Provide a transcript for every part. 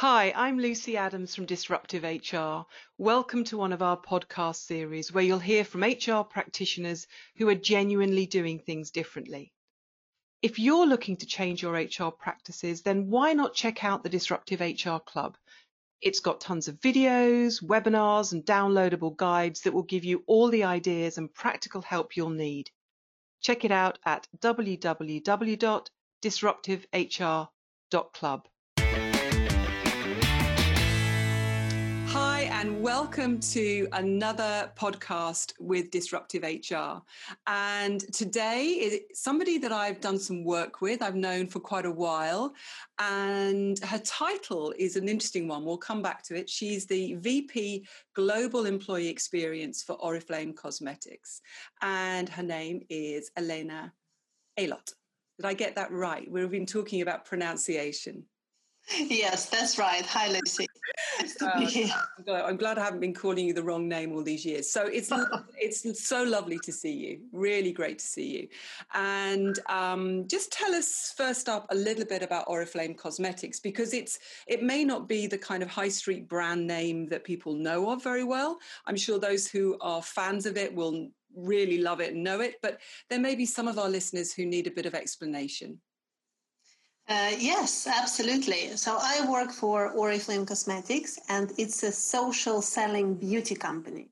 Hi, I'm Lucy Adams from Disruptive HR. Welcome to one of our podcast series where you'll hear from HR practitioners who are genuinely doing things differently. If you're looking to change your HR practices, then why not check out the Disruptive HR Club? It's got tons of videos, webinars, and downloadable guides that will give you all the ideas and practical help you'll need. Check it out at www.disruptivehr.club. and welcome to another podcast with Disruptive HR. And today is somebody that I've done some work with, I've known for quite a while. And her title is an interesting one. We'll come back to it. She's the VP Global Employee Experience for Oriflame Cosmetics. And her name is Elena Aylott. Did I get that right? We've been talking about pronunciation. Yes, that's right. Hi, Lucy. Nice uh, I'm glad I haven't been calling you the wrong name all these years. So it's it's so lovely to see you. Really great to see you. And um, just tell us first up a little bit about Oriflame Cosmetics because it's it may not be the kind of high street brand name that people know of very well. I'm sure those who are fans of it will really love it and know it, but there may be some of our listeners who need a bit of explanation. Uh, yes, absolutely. So I work for Oriflame Cosmetics, and it's a social selling beauty company.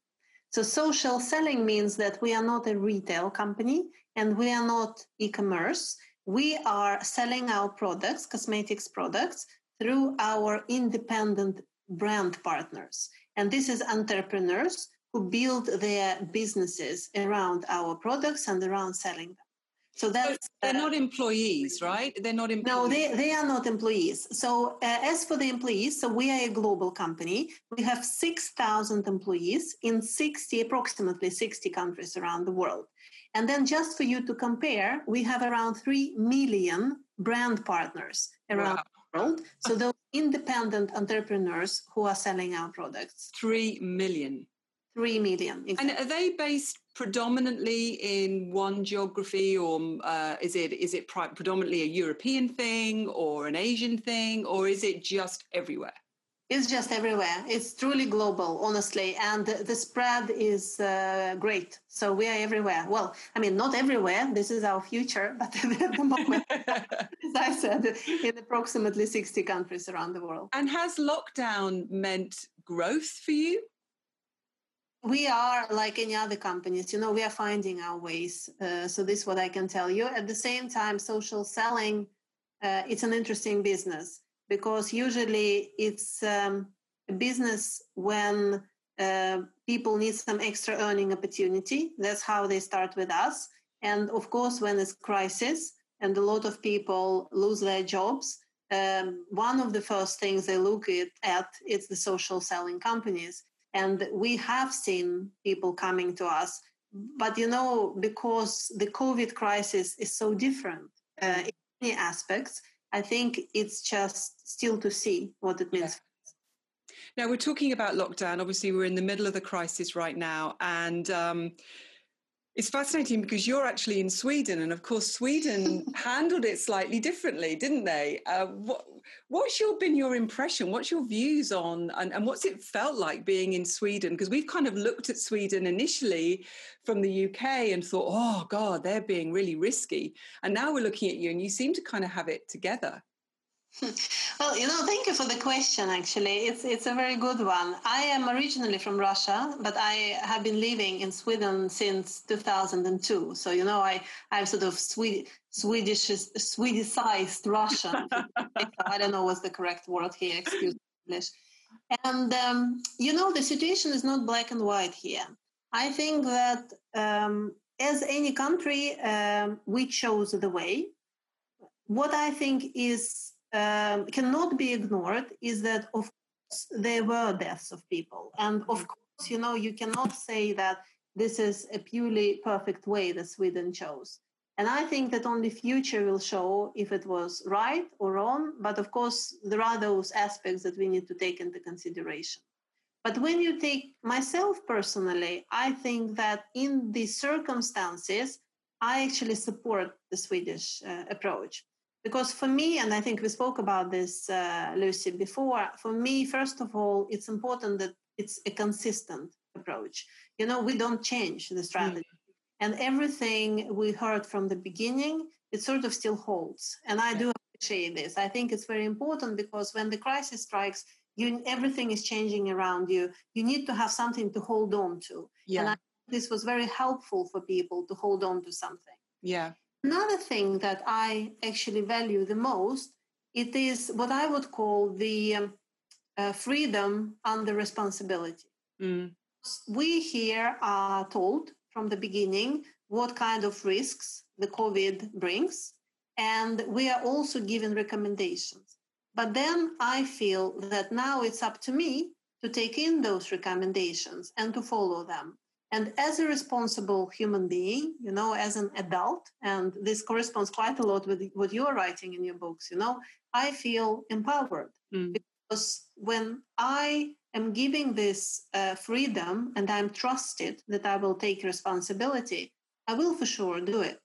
So social selling means that we are not a retail company and we are not e-commerce. We are selling our products, cosmetics products, through our independent brand partners. And this is entrepreneurs who build their businesses around our products and around selling them. So that's they're not employees, right? They're not employees. No, they, they are not employees. So uh, as for the employees, so we are a global company. We have 6,000 employees in 60, approximately 60 countries around the world. And then just for you to compare, we have around 3 million brand partners around wow. the world. So those independent entrepreneurs who are selling our products. 3 million. 3 million. Exactly. And are they based predominantly in one geography or uh, is it is it predominantly a European thing or an Asian thing or is it just everywhere? It's just everywhere. It's truly global, honestly, and the spread is uh, great. So we are everywhere. Well, I mean, not everywhere. This is our future, but at the moment, as I said, in approximately sixty countries around the world. And has lockdown meant growth for you? We are like any other companies you know we are finding our ways uh, so this is what i can tell you. At the same time social selling uh, it's an interesting business because usually it's um, a business when uh, people need some extra earning opportunity. That's how they start with us. And of course when it's crisis and a lot of people lose their jobs um, one of the first things they look at, at is the social selling companies and we have seen people coming to us. But you know, because the COVID crisis is so different uh, in many aspects, I think it's just still to see what it means. Yeah. Now, we're talking about lockdown. Obviously, we're in the middle of the crisis right now. And um, it's fascinating because you're actually in Sweden, and of course, Sweden handled it slightly differently, didn't they? Uh, what, what's your been your impression? What's your views on, and, and what's it felt like being in Sweden? Because we've kind of looked at Sweden initially from the UK and thought, oh God, they're being really risky, and now we're looking at you, and you seem to kind of have it together. Well, you know, thank you for the question. Actually, it's it's a very good one. I am originally from Russia, but I have been living in Sweden since 2002. So you know, I I'm sort of Swedish Swedish Swedishized Russian. I don't know what's the correct word here. Excuse English. And um, you know, the situation is not black and white here. I think that um, as any country, um, we chose the way. What I think is um, cannot be ignored is that of course there were deaths of people. And of mm. course you know you cannot say that this is a purely perfect way that sweden chose and i think that only future will show if it was right or wrong. But of course there are those aspects that we need to take into consideration. But when you take myself personally i think that in these circumstances i actually support the swedish uh, approach because for me, and I think we spoke about this, uh, Lucy, before, for me, first of all, it's important that it's a consistent approach. You know, we don't change the strategy. Mm. And everything we heard from the beginning, it sort of still holds. And I do appreciate this. I think it's very important because when the crisis strikes, you, everything is changing around you. You need to have something to hold on to. Yeah. And I, this was very helpful for people to hold on to something. Yeah. Another thing that I actually value the most, it is what I would call the um, uh, freedom under responsibility. Mm. We here are told from the beginning what kind of risks the COVID brings, and we are also given recommendations. But then I feel that now it's up to me to take in those recommendations and to follow them. And as a responsible human being, you know, as an adult, and this corresponds quite a lot with what you're writing in your books, you know, I feel empowered mm. because when I am giving this uh, freedom and I'm trusted that I will take responsibility, I will for sure do it.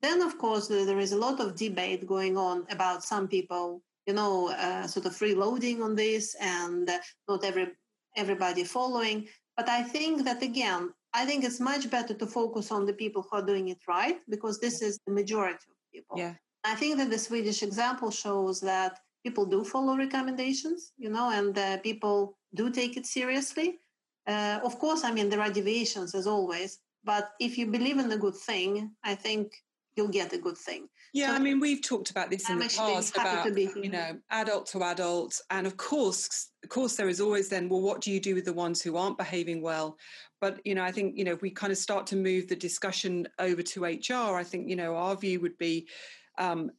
Then, of course, there is a lot of debate going on about some people, you know, uh, sort of freeloading on this and not every everybody following. But I think that again, I think it's much better to focus on the people who are doing it right because this is the majority of people. Yeah. I think that the Swedish example shows that people do follow recommendations, you know, and uh, people do take it seriously. Uh, of course, I mean, there are deviations as always, but if you believe in a good thing, I think you'll get a good thing. Yeah, so I mean, we've talked about this in the past about you know adult to adult, and of course, of course, there is always then, well, what do you do with the ones who aren't behaving well? But you know, I think you know, if we kind of start to move the discussion over to HR, I think you know, our view would be. Um,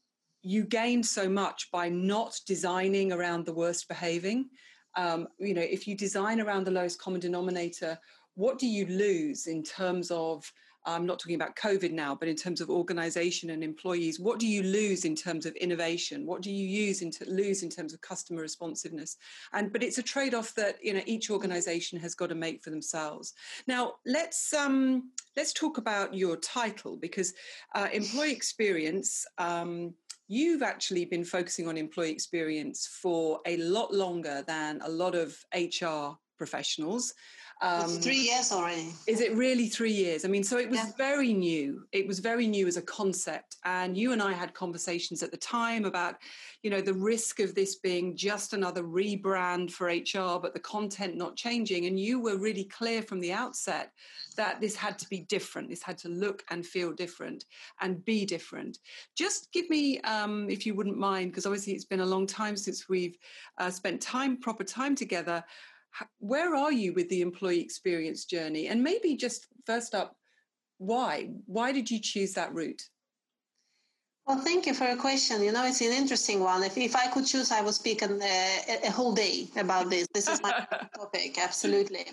you gain so much by not designing around the worst behaving. Um, you know, if you design around the lowest common denominator, what do you lose in terms of I'm not talking about COVID now, but in terms of organization and employees, what do you lose in terms of innovation? What do you use in to lose in terms of customer responsiveness? And but it's a trade-off that you know each organization has got to make for themselves. Now let's um, let's talk about your title because uh, employee experience. Um, you've actually been focusing on employee experience for a lot longer than a lot of HR professionals. Um, three years already. Is it really three years? I mean, so it was yeah. very new. It was very new as a concept. And you and I had conversations at the time about, you know, the risk of this being just another rebrand for HR, but the content not changing. And you were really clear from the outset that this had to be different. This had to look and feel different and be different. Just give me, um, if you wouldn't mind, because obviously it's been a long time since we've uh, spent time, proper time together where are you with the employee experience journey? And maybe just first up, why? Why did you choose that route? Well, thank you for your question. You know, it's an interesting one. If, if I could choose, I would speak an, uh, a whole day about this. This is my topic, absolutely.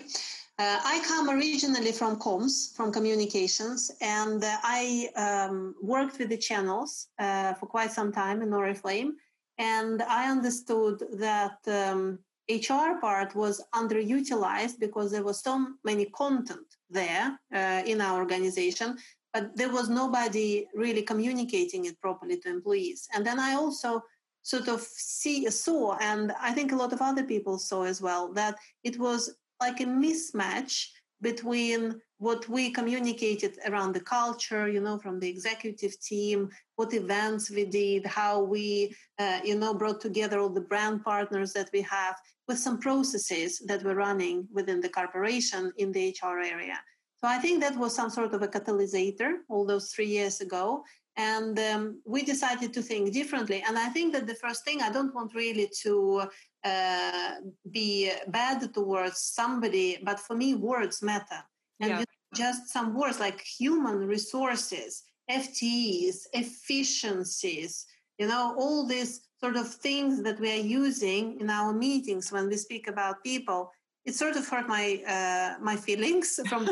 Uh, I come originally from comms, from communications, and uh, I um, worked with the channels uh, for quite some time in Oriflame. And I understood that um, HR part was underutilized because there was so many content there uh, in our organization, but there was nobody really communicating it properly to employees. And then I also sort of see saw, and I think a lot of other people saw as well, that it was like a mismatch between what we communicated around the culture, you know, from the executive team, what events we did, how we, uh, you know, brought together all the brand partners that we have with some processes that were running within the corporation in the HR area. So I think that was some sort of a catalysator all those three years ago. And um, we decided to think differently. And I think that the first thing, I don't want really to uh, be bad towards somebody, but for me, words matter and yeah. just some words like human resources FTEs, efficiencies, you know, all these sort of things that we are using in our meetings when we speak about people. It sort of hurt my uh, my feelings from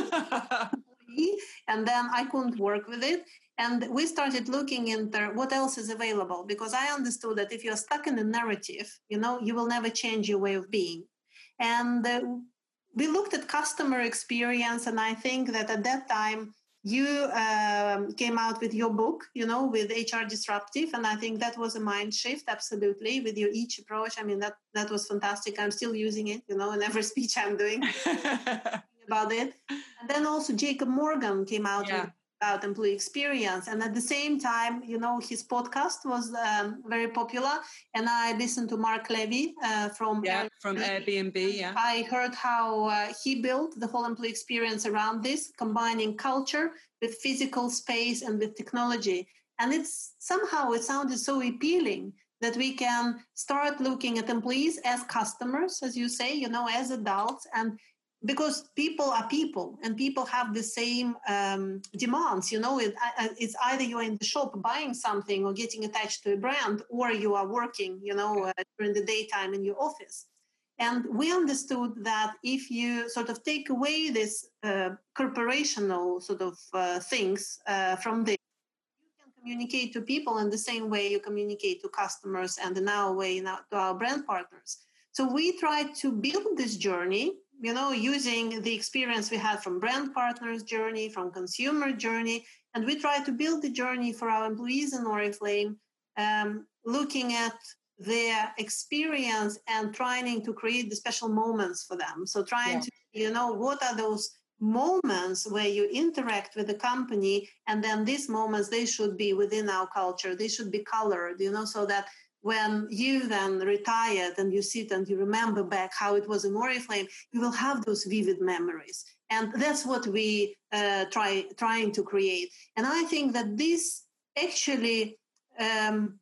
and then I couldn't work with it. And we started looking into what else is available because I understood that if you're stuck in a narrative, you know, you will never change your way of being. And uh, we looked at customer experience, and I think that at that time you um, came out with your book, you know, with HR Disruptive, and I think that was a mind shift, absolutely, with your each approach. I mean, that that was fantastic. I'm still using it, you know, in every speech I'm doing about it. And then also Jacob Morgan came out yeah. with about employee experience. And at the same time, you know, his podcast was um, very popular. And I listened to Mark Levy uh, from yeah Airbnb. from Airbnb. Yeah, I heard how uh, he built the whole employee experience around this, combining culture with physical space and with technology. And it's somehow it sounded so appealing that we can start looking at employees as customers, as you say, you know, as adults, and because people are people and people have the same um, demands you know? It, it's either you're in the shop buying something or getting attached to a brand or you are working you know uh, during the daytime in your office. And we understood that if you sort of take away this uh, corporational sort of uh, things uh, from this you can communicate to people in the same way you communicate to customers and in our way now to our brand partners. So we tried to build this journey you know, using the experience we had from brand partners journey, from consumer journey, and we try to build the journey for our employees in Oriflame, um, looking at their experience and trying to create the special moments for them. So trying yeah. to, you know, what are those moments where you interact with the company and then these moments they should be within our culture they should be colored you know so that when you then retired and you sit and you remember back how it was in Oriflame, you will have those vivid memories. And that's what we uh, try trying to create. And I think that this actually um,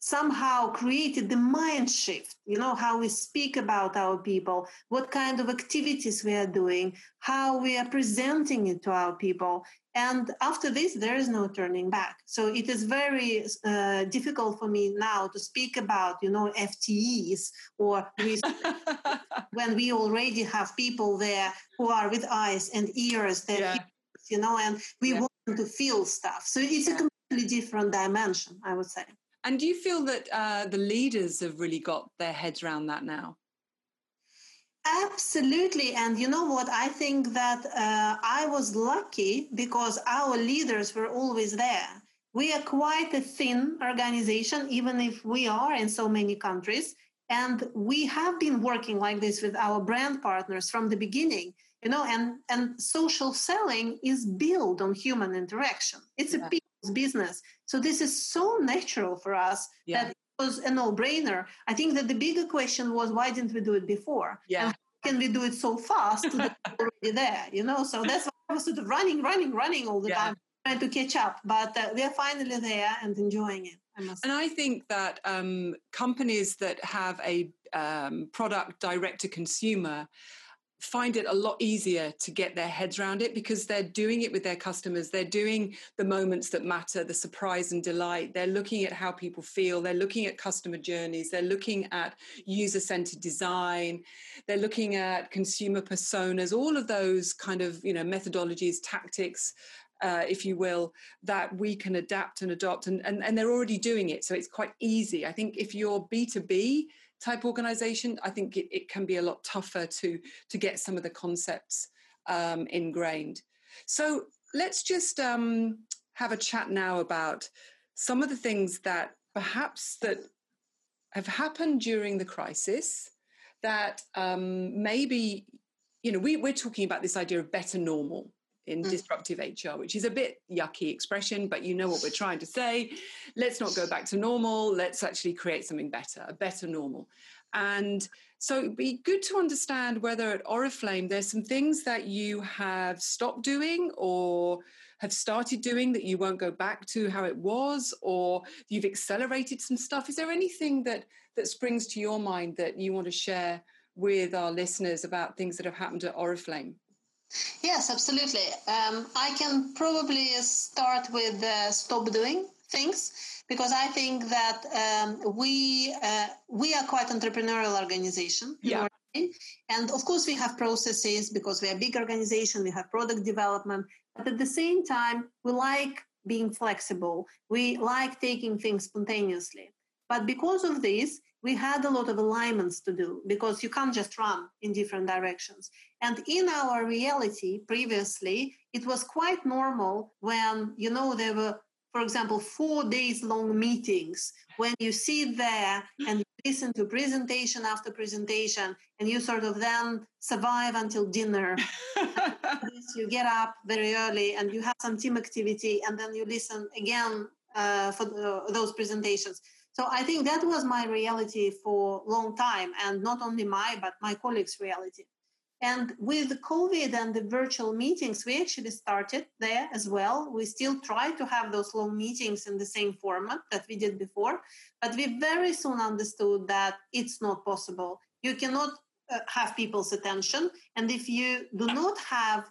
somehow created the mind shift you know how we speak about our people what kind of activities we are doing how we are presenting it to our people and after this there is no turning back so it is very uh, difficult for me now to speak about you know ftes or when we already have people there who are with eyes and ears that yeah. you know and we yeah. want to feel stuff so it's yeah. a completely different dimension i would say and do you feel that uh, the leaders have really got their heads around that now? Absolutely. And you know what? I think that uh, I was lucky because our leaders were always there. We are quite a thin organization, even if we are in so many countries. And we have been working like this with our brand partners from the beginning you know and and social selling is built on human interaction it's yeah. a people's business. So this is so natural for us yeah. that it was a no-brainer. I think that the bigger question was why didn't we do it before? Yeah. And can we do it so fast that already there you know? So that's why i was sort of running running running all the yeah. time trying to catch up. But uh, we're finally there and enjoying it I and I think that um, companies that have a um, product direct to consumer find it a lot easier to get their heads around it because they're doing it with their customers. They're doing the moments that matter, the surprise and delight. They're looking at how people feel. They're looking at customer journeys. They're looking at user centered design. They're looking at consumer personas, all of those kind of, you know, methodologies, tactics. Uh, if you will, that we can adapt and adopt, and, and, and they're already doing it. So it's quite easy. I think if you're B2B, type organization, I think it, it can be a lot tougher to to get some of the concepts um, ingrained. So let's just um, have a chat now about some of the things that perhaps that have happened during the crisis that um, maybe you know we, we're talking about this idea of better normal in mm. disruptive HR, which is a bit yucky expression, but you know what we're trying to say. Let's not go back to normal. Let's actually create something better, a better normal. And so it'd be good to understand whether at Oriflame there's some things that you have stopped doing or have started doing that you won't go back to how it was, or you've accelerated some stuff. Is there anything that that springs to your mind that you want to share with our listeners about things that have happened at Oriflame? Yes, absolutely. Um, I can probably start with uh, stop doing things because I think that um, we uh, we are quite entrepreneurial organization. Yeah. And of course, we have processes because we are a big organization. We have product development, but at the same time, we like being flexible. We like taking things spontaneously. But because of this, we had a lot of alignments to do because you can't just run in different directions. And in our reality previously, it was quite normal when, you know, there were, for example, four days long meetings when you sit there and listen to presentation after presentation and you sort of then survive until dinner you get up very early and you have some team activity and then you listen again uh, for the, those presentations so i think that was my reality for a long time and not only my but my colleagues reality and with COVID and the virtual meetings, we actually started there as well. We still try to have those long meetings in the same format that we did before, but we very soon understood that it's not possible. You cannot uh, have people's attention. And if you do not have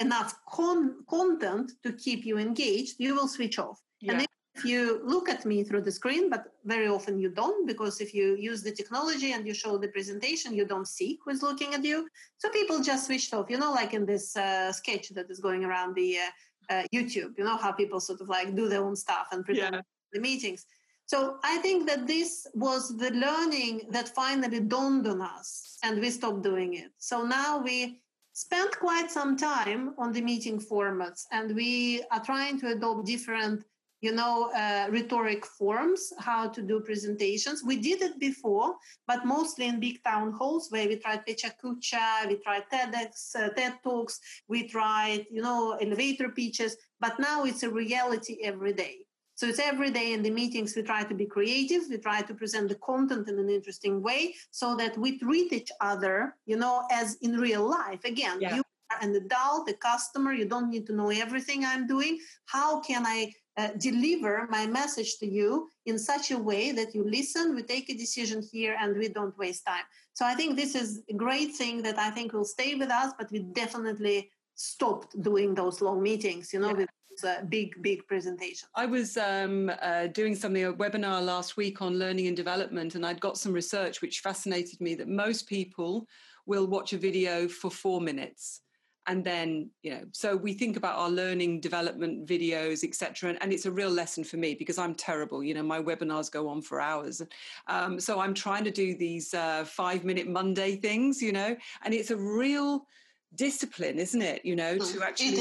enough con- content to keep you engaged, you will switch off. Yeah. And if you look at me through the screen, but very often you don't, because if you use the technology and you show the presentation, you don't see who's looking at you. So people just switched off, you know, like in this uh, sketch that is going around the uh, uh, YouTube, you know, how people sort of like do their own stuff and pretend yeah. the meetings. So I think that this was the learning that finally dawned on us and we stopped doing it. So now we spent quite some time on the meeting formats and we are trying to adopt different you know, uh, rhetoric forms, how to do presentations. We did it before, but mostly in big town halls where we tried PechaKucha, we tried TEDx, uh, TED Talks, we tried, you know, elevator pitches, but now it's a reality every day. So it's every day in the meetings we try to be creative, we try to present the content in an interesting way so that we treat each other, you know, as in real life. Again, yeah. you an adult, a customer, you don't need to know everything I'm doing. How can I uh, deliver my message to you in such a way that you listen, we take a decision here, and we don't waste time. So I think this is a great thing that I think will stay with us, but we definitely stopped doing those long meetings, you know, yeah. with uh, big, big presentation. I was um, uh, doing something, a webinar last week on learning and development, and I'd got some research which fascinated me that most people will watch a video for four minutes and then you know so we think about our learning development videos etc and, and, it's a real lesson for me because i'm terrible you know my webinars go on for hours. Um, so i'm trying to do these uh, five minute monday things you know and it's a real discipline isn't it? You know to mm, actually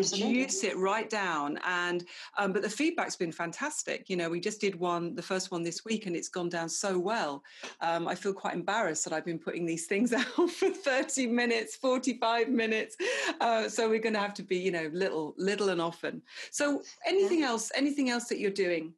reduce it right down. And um, but the feedback's been fantastic. You know we just did one the first one this week and it's gone down so well. Um, i feel quite embarrassed that i've been putting these things out for 30 minutes 45 minutes. Uh, so we're going to have to be you know little little and often. So anything yeah. else anything else that you're doing?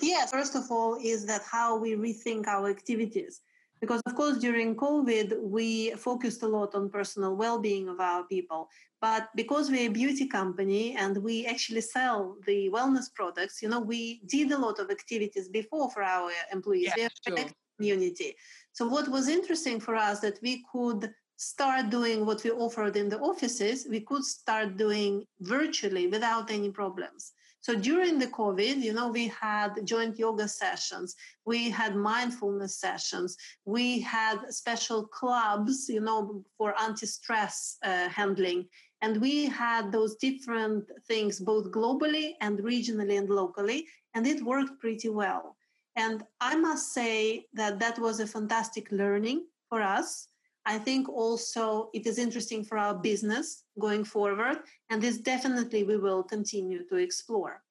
Yes, first of all, is that how we rethink our activities. Because, of course, during COVID, we focused a lot on personal well being of our people. But because we're a beauty company and we actually sell the wellness products, you know, we did a lot of activities before for our employees. Yeah, we have sure. community. So, what was interesting for us that we could start doing what we offered in the offices, we could start doing virtually without any problems. So during the COVID, you know, we had joint yoga sessions, we had mindfulness sessions, we had special clubs, you know, for anti-stress uh, handling. And we had those different things both globally and regionally and locally, and it worked pretty well. And I must say that that was a fantastic learning for us I think also it is interesting for our business going forward, and this definitely we will continue to explore.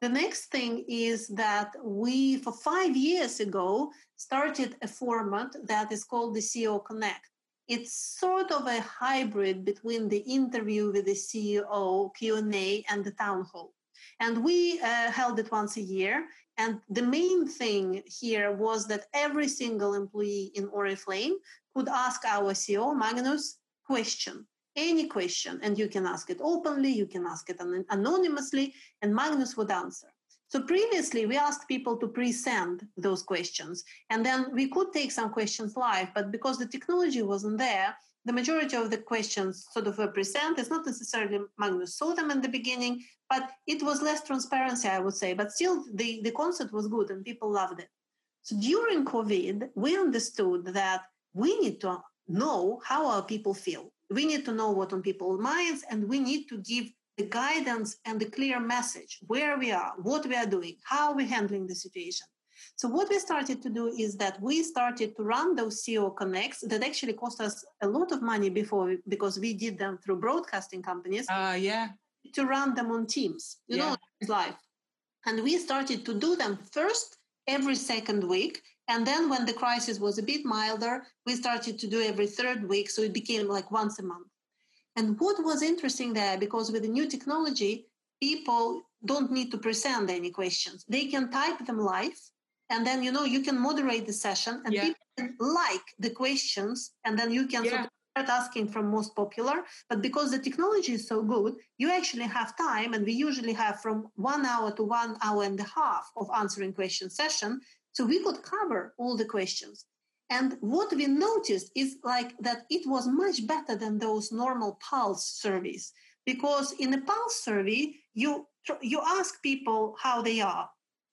The next thing is that we, for five years ago, started a format that is called the CEO Connect. It's sort of a hybrid between the interview with the CEO, Q&A, and the town hall. And we uh, held it once a year. And the main thing here was that every single employee in Oriflame could ask our CEO, Magnus, question, any question, and you can ask it openly, you can ask it anonymously, and Magnus would answer. So previously, we asked people to pre-send those questions, and then we could take some questions live, but because the technology wasn't there, the majority of the questions sort of were present. It's not necessarily Magnus saw them in the beginning, but it was less transparency, I would say. But still, the, the concept was good and people loved it. So during COVID, we understood that we need to know how our people feel. We need to know what on people's minds, and we need to give the guidance and the clear message where we are, what we are doing, how we're handling the situation. So what we started to do is that we started to run those CEO connects that actually cost us a lot of money before because we did them through broadcasting companies. Uh, yeah. To run them on Teams, you yeah. know, live. And we started to do them first every second week. And then when the crisis was a bit milder, we started to do every third week. So it became like once a month. And what was interesting there, because with the new technology, people don't need to present any questions. They can type them live, and then you know you can moderate the session, and yeah. people like the questions, and then you can yeah. sort of start asking from most popular. But because the technology is so good, you actually have time, and we usually have from one hour to one hour and a half of answering question session. So we could cover all the questions. And what we noticed is like that it was much better than those normal pulse surveys because in a pulse survey you you ask people how they are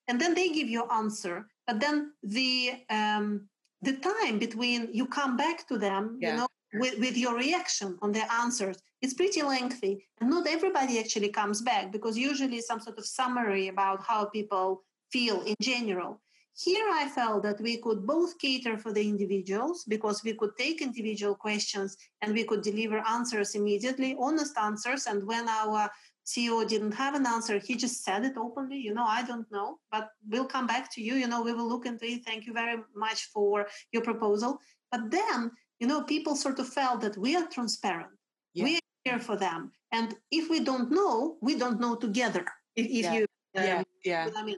and then they give you answer but then the um, the time between you come back to them yeah. you know with, with your reaction on their answers is pretty lengthy and not everybody actually comes back because usually some sort of summary about how people feel in general here I felt that we could both cater for the individuals because we could take individual questions and we could deliver answers immediately, honest answers. And when our CEO didn't have an answer, he just said it openly, you know, I don't know, but we'll come back to you. You know, we will look into it. Thank you very much for your proposal. But then, you know, people sort of felt that we are transparent. Yeah. We are here for them. And if we don't know, we don't know together. If, if yeah. you um, yeah, yeah. I mean,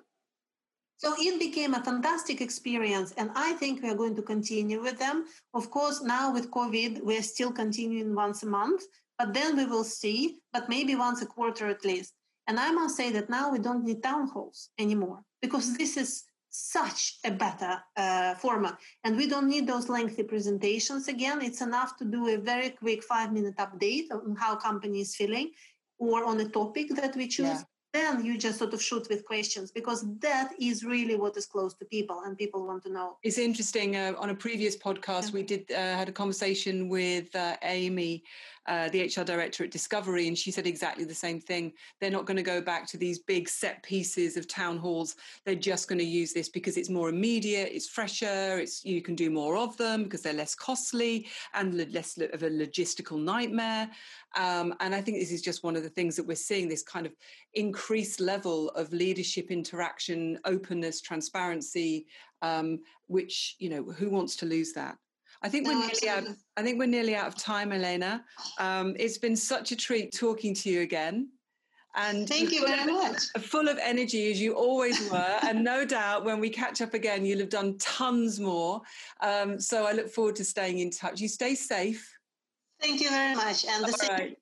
so it became a fantastic experience, and I think we are going to continue with them. Of course, now with COVID, we're still continuing once a month, but then we will see, but maybe once a quarter at least. And I must say that now we don't need town halls anymore because this is such a better uh, format. And we don't need those lengthy presentations again. It's enough to do a very quick five minute update on how company is feeling or on a topic that we choose. Yeah then you just sort of shoot with questions because that is really what is close to people and people want to know it's interesting uh, on a previous podcast yeah. we did uh, had a conversation with uh, amy uh, the hr director at discovery and she said exactly the same thing. They're not going to go back to these big set pieces of town halls. They're just going to use this because it's more immediate it's fresher it's you can do more of them because they're less costly and less of a logistical nightmare. Um, and I think this is just one of the things that we're seeing this kind of increased level of leadership interaction, openness, transparency, um, which, you know, who wants to lose that? I think, no, we're nearly out, I think we're nearly out of time, Elena. Um, it's been such a treat talking to you again. And thank you very much. Full of energy as you always were, and no doubt when we catch up again, you'll have done tons more. Um, so I look forward to staying in touch. You stay safe. Thank you very much. And the All right.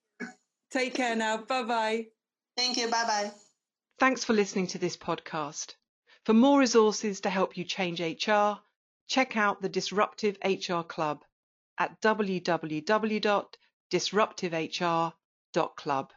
Take care now. Bye bye. Thank you. Bye bye. Thanks for listening to this podcast. For more resources to help you change HR, check out the Disruptive HR Club at www.disruptivehr.club.